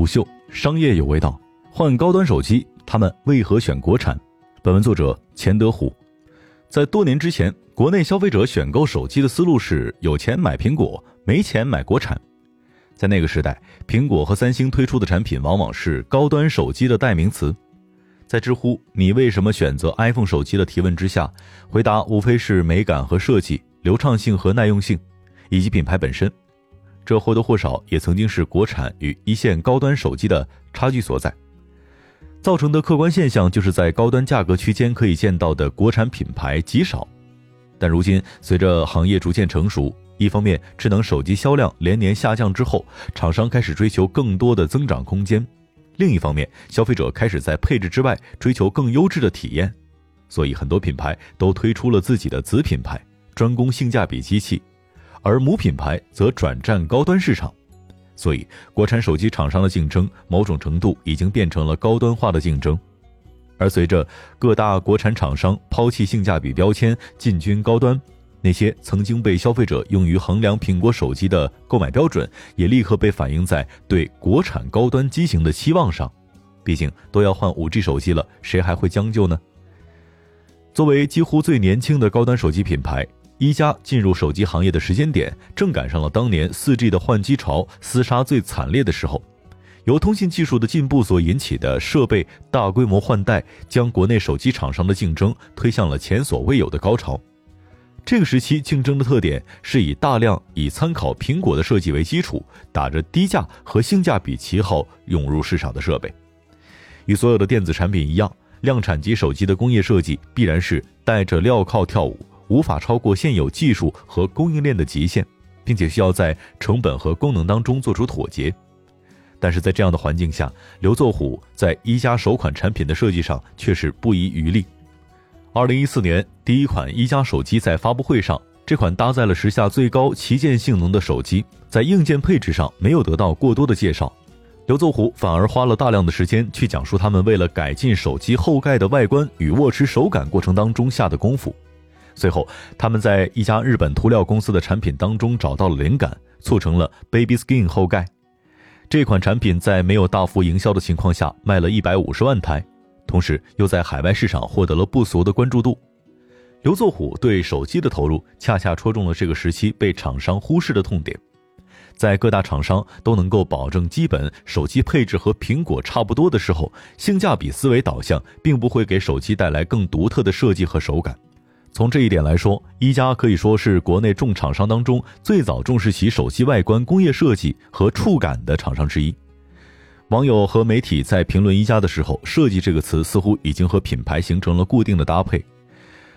虎嗅商业有味道，换高端手机，他们为何选国产？本文作者钱德虎。在多年之前，国内消费者选购手机的思路是有钱买苹果，没钱买国产。在那个时代，苹果和三星推出的产品往往是高端手机的代名词。在知乎“你为什么选择 iPhone 手机”的提问之下，回答无非是美感和设计、流畅性和耐用性，以及品牌本身。这或多或少也曾经是国产与一线高端手机的差距所在。造成的客观现象就是在高端价格区间可以见到的国产品牌极少。但如今，随着行业逐渐成熟，一方面智能手机销量连年下降之后，厂商开始追求更多的增长空间。另一方面，消费者开始在配置之外追求更优质的体验，所以很多品牌都推出了自己的子品牌，专攻性价比机器，而母品牌则转战高端市场。所以，国产手机厂商的竞争某种程度已经变成了高端化的竞争。而随着各大国产厂商抛弃性价比标签，进军高端。那些曾经被消费者用于衡量苹果手机的购买标准，也立刻被反映在对国产高端机型的期望上。毕竟都要换五 G 手机了，谁还会将就呢？作为几乎最年轻的高端手机品牌，一加进入手机行业的时间点，正赶上了当年四 G 的换机潮厮杀最惨烈的时候。由通信技术的进步所引起的设备大规模换代，将国内手机厂商的竞争推向了前所未有的高潮。这个时期竞争的特点是以大量以参考苹果的设计为基础，打着低价和性价比旗号涌入市场的设备。与所有的电子产品一样，量产级手机的工业设计必然是带着镣铐跳舞，无法超过现有技术和供应链的极限，并且需要在成本和功能当中做出妥协。但是在这样的环境下，刘作虎在一加首款产品的设计上却是不遗余力。二零一四年，第一款一加手机在发布会上，这款搭载了时下最高旗舰性能的手机，在硬件配置上没有得到过多的介绍。刘作虎反而花了大量的时间去讲述他们为了改进手机后盖的外观与握持手感过程当中下的功夫。随后，他们在一家日本涂料公司的产品当中找到了灵感，促成了 Baby Skin 后盖。这款产品在没有大幅营销的情况下，卖了一百五十万台。同时，又在海外市场获得了不俗的关注度。刘作虎对手机的投入，恰恰戳中了这个时期被厂商忽视的痛点。在各大厂商都能够保证基本手机配置和苹果差不多的时候，性价比思维导向并不会给手机带来更独特的设计和手感。从这一点来说，一加可以说是国内众厂商当中最早重视起手机外观工业设计和触感的厂商之一。网友和媒体在评论一加的时候，“设计”这个词似乎已经和品牌形成了固定的搭配。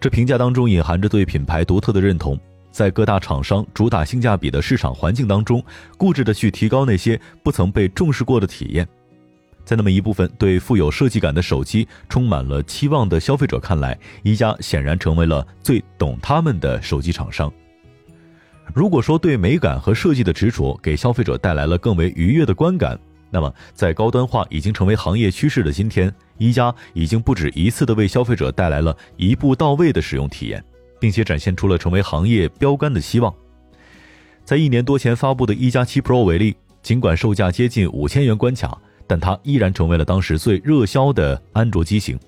这评价当中隐含着对品牌独特的认同，在各大厂商主打性价比的市场环境当中，固执的去提高那些不曾被重视过的体验。在那么一部分对富有设计感的手机充满了期望的消费者看来，一加显然成为了最懂他们的手机厂商。如果说对美感和设计的执着给消费者带来了更为愉悦的观感，那么，在高端化已经成为行业趋势的今天，一加已经不止一次的为消费者带来了一步到位的使用体验，并且展现出了成为行业标杆的希望。在一年多前发布的一加七 Pro 为例，尽管售价接近五千元关卡，但它依然成为了当时最热销的安卓机型。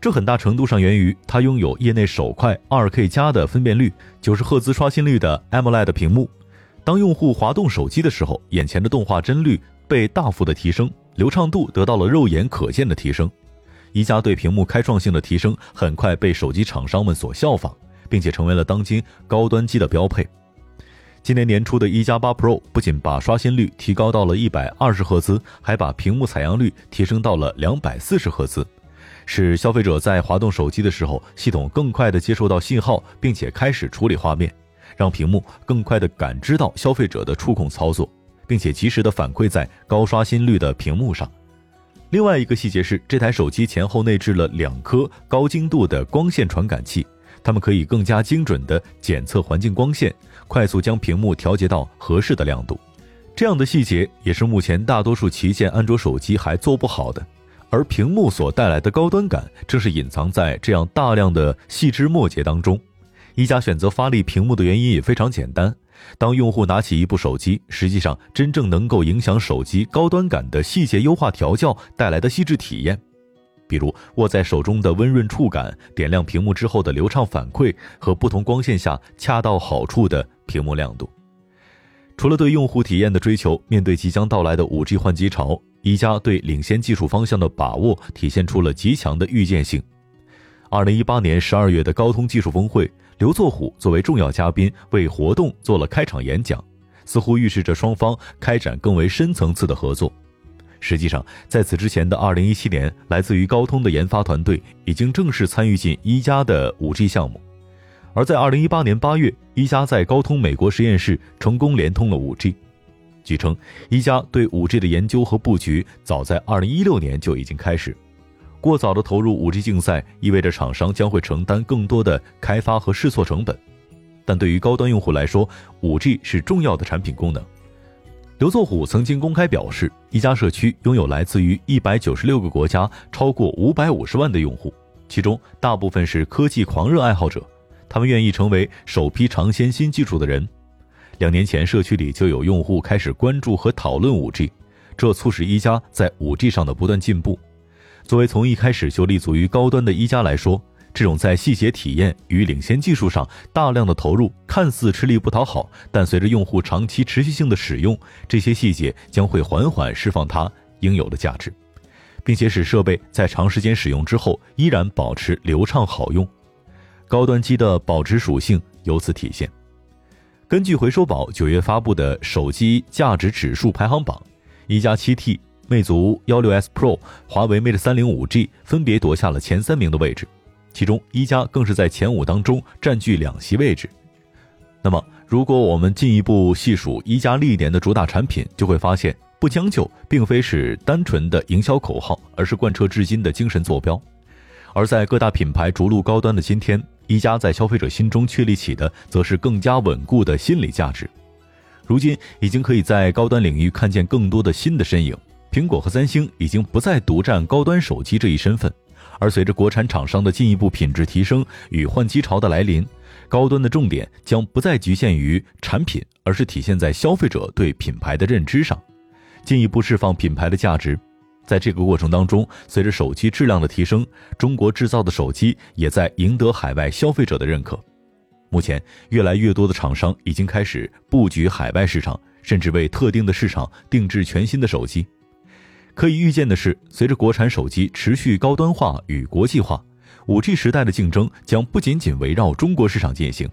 这很大程度上源于它拥有业内首块 2K 加的分辨率、九十赫兹刷新率的 AMOLED 屏幕。当用户滑动手机的时候，眼前的动画帧率。被大幅的提升，流畅度得到了肉眼可见的提升。一加对屏幕开创性的提升，很快被手机厂商们所效仿，并且成为了当今高端机的标配。今年年初的一加八 Pro 不仅把刷新率提高到了一百二十赫兹，还把屏幕采样率提升到了两百四十赫兹，使消费者在滑动手机的时候，系统更快的接收到信号，并且开始处理画面，让屏幕更快的感知到消费者的触控操作。并且及时的反馈在高刷新率的屏幕上。另外一个细节是，这台手机前后内置了两颗高精度的光线传感器，它们可以更加精准的检测环境光线，快速将屏幕调节到合适的亮度。这样的细节也是目前大多数旗舰安卓手机还做不好的。而屏幕所带来的高端感，正是隐藏在这样大量的细枝末节当中。一加选择发力屏幕的原因也非常简单。当用户拿起一部手机，实际上真正能够影响手机高端感的细节优化调教带来的细致体验，比如握在手中的温润触感、点亮屏幕之后的流畅反馈和不同光线下恰到好处的屏幕亮度。除了对用户体验的追求，面对即将到来的 5G 换机潮，一加对领先技术方向的把握体现出了极强的预见性。2018年12月的高通技术峰会。刘作虎作为重要嘉宾为活动做了开场演讲，似乎预示着双方开展更为深层次的合作。实际上，在此之前的2017年，来自于高通的研发团队已经正式参与进一加的 5G 项目。而在2018年8月，一加在高通美国实验室成功连通了 5G。据称，一加对 5G 的研究和布局早在2016年就已经开始。过早的投入 5G 竞赛，意味着厂商将会承担更多的开发和试错成本。但对于高端用户来说，5G 是重要的产品功能。刘作虎曾经公开表示，一加社区拥有来自于196个国家超过550万的用户，其中大部分是科技狂热爱好者，他们愿意成为首批尝鲜新技术的人。两年前，社区里就有用户开始关注和讨论 5G，这促使一加在 5G 上的不断进步。作为从一开始就立足于高端的一加来说，这种在细节体验与领先技术上大量的投入，看似吃力不讨好，但随着用户长期持续性的使用，这些细节将会缓缓释放它应有的价值，并且使设备在长时间使用之后依然保持流畅好用。高端机的保值属性由此体现。根据回收宝九月发布的手机价值指数排行榜，一加七 T。魅族幺六 S Pro、华为 Mate 三零五 G 分别夺下了前三名的位置，其中一加更是在前五当中占据两席位置。那么，如果我们进一步细数一加历年的主打产品，就会发现不将就并非是单纯的营销口号，而是贯彻至今的精神坐标。而在各大品牌逐鹿高端的今天，一加在消费者心中确立起的，则是更加稳固的心理价值。如今，已经可以在高端领域看见更多的新的身影。苹果和三星已经不再独占高端手机这一身份，而随着国产厂商的进一步品质提升与换机潮的来临，高端的重点将不再局限于产品，而是体现在消费者对品牌的认知上，进一步释放品牌的价值。在这个过程当中，随着手机质量的提升，中国制造的手机也在赢得海外消费者的认可。目前，越来越多的厂商已经开始布局海外市场，甚至为特定的市场定制全新的手机。可以预见的是，随着国产手机持续高端化与国际化，5G 时代的竞争将不仅仅围绕中国市场进行。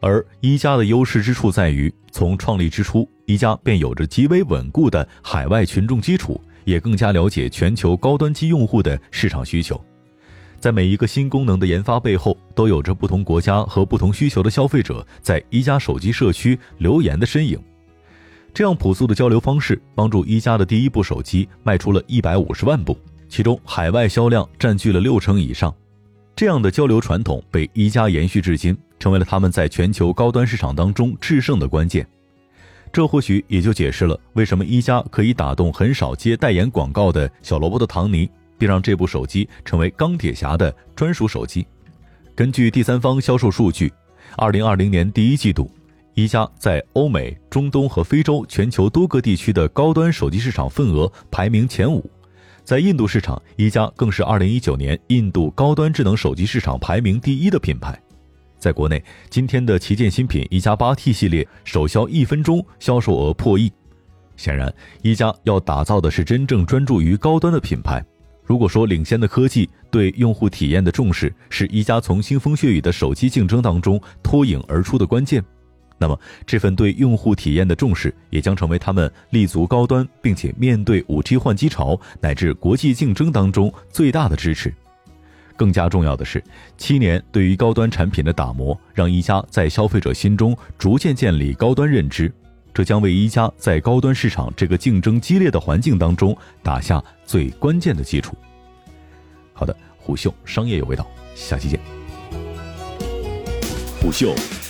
而一加的优势之处在于，从创立之初，一加便有着极为稳固的海外群众基础，也更加了解全球高端机用户的市场需求。在每一个新功能的研发背后，都有着不同国家和不同需求的消费者在一加手机社区留言的身影。这样朴素的交流方式，帮助一加的第一部手机卖出了一百五十万部，其中海外销量占据了六成以上。这样的交流传统被一加延续至今，成为了他们在全球高端市场当中制胜的关键。这或许也就解释了为什么一加可以打动很少接代言广告的小萝卜的唐尼，并让这部手机成为钢铁侠的专属手机。根据第三方销售数据，二零二零年第一季度。一加在欧美、中东和非洲全球多个地区的高端手机市场份额排名前五，在印度市场，一加更是2019年印度高端智能手机市场排名第一的品牌。在国内，今天的旗舰新品一加 8T 系列首销一分钟销售额破亿。显然，一加要打造的是真正专注于高端的品牌。如果说领先的科技对用户体验的重视是一加从腥风血雨的手机竞争当中脱颖而出的关键。那么，这份对用户体验的重视，也将成为他们立足高端，并且面对五 G 换机潮乃至国际竞争当中最大的支持。更加重要的是，七年对于高端产品的打磨，让一加在消费者心中逐渐建立高端认知，这将为一加在高端市场这个竞争激烈的环境当中打下最关键的基础。好的，虎嗅商业有味道，下期见。虎嗅。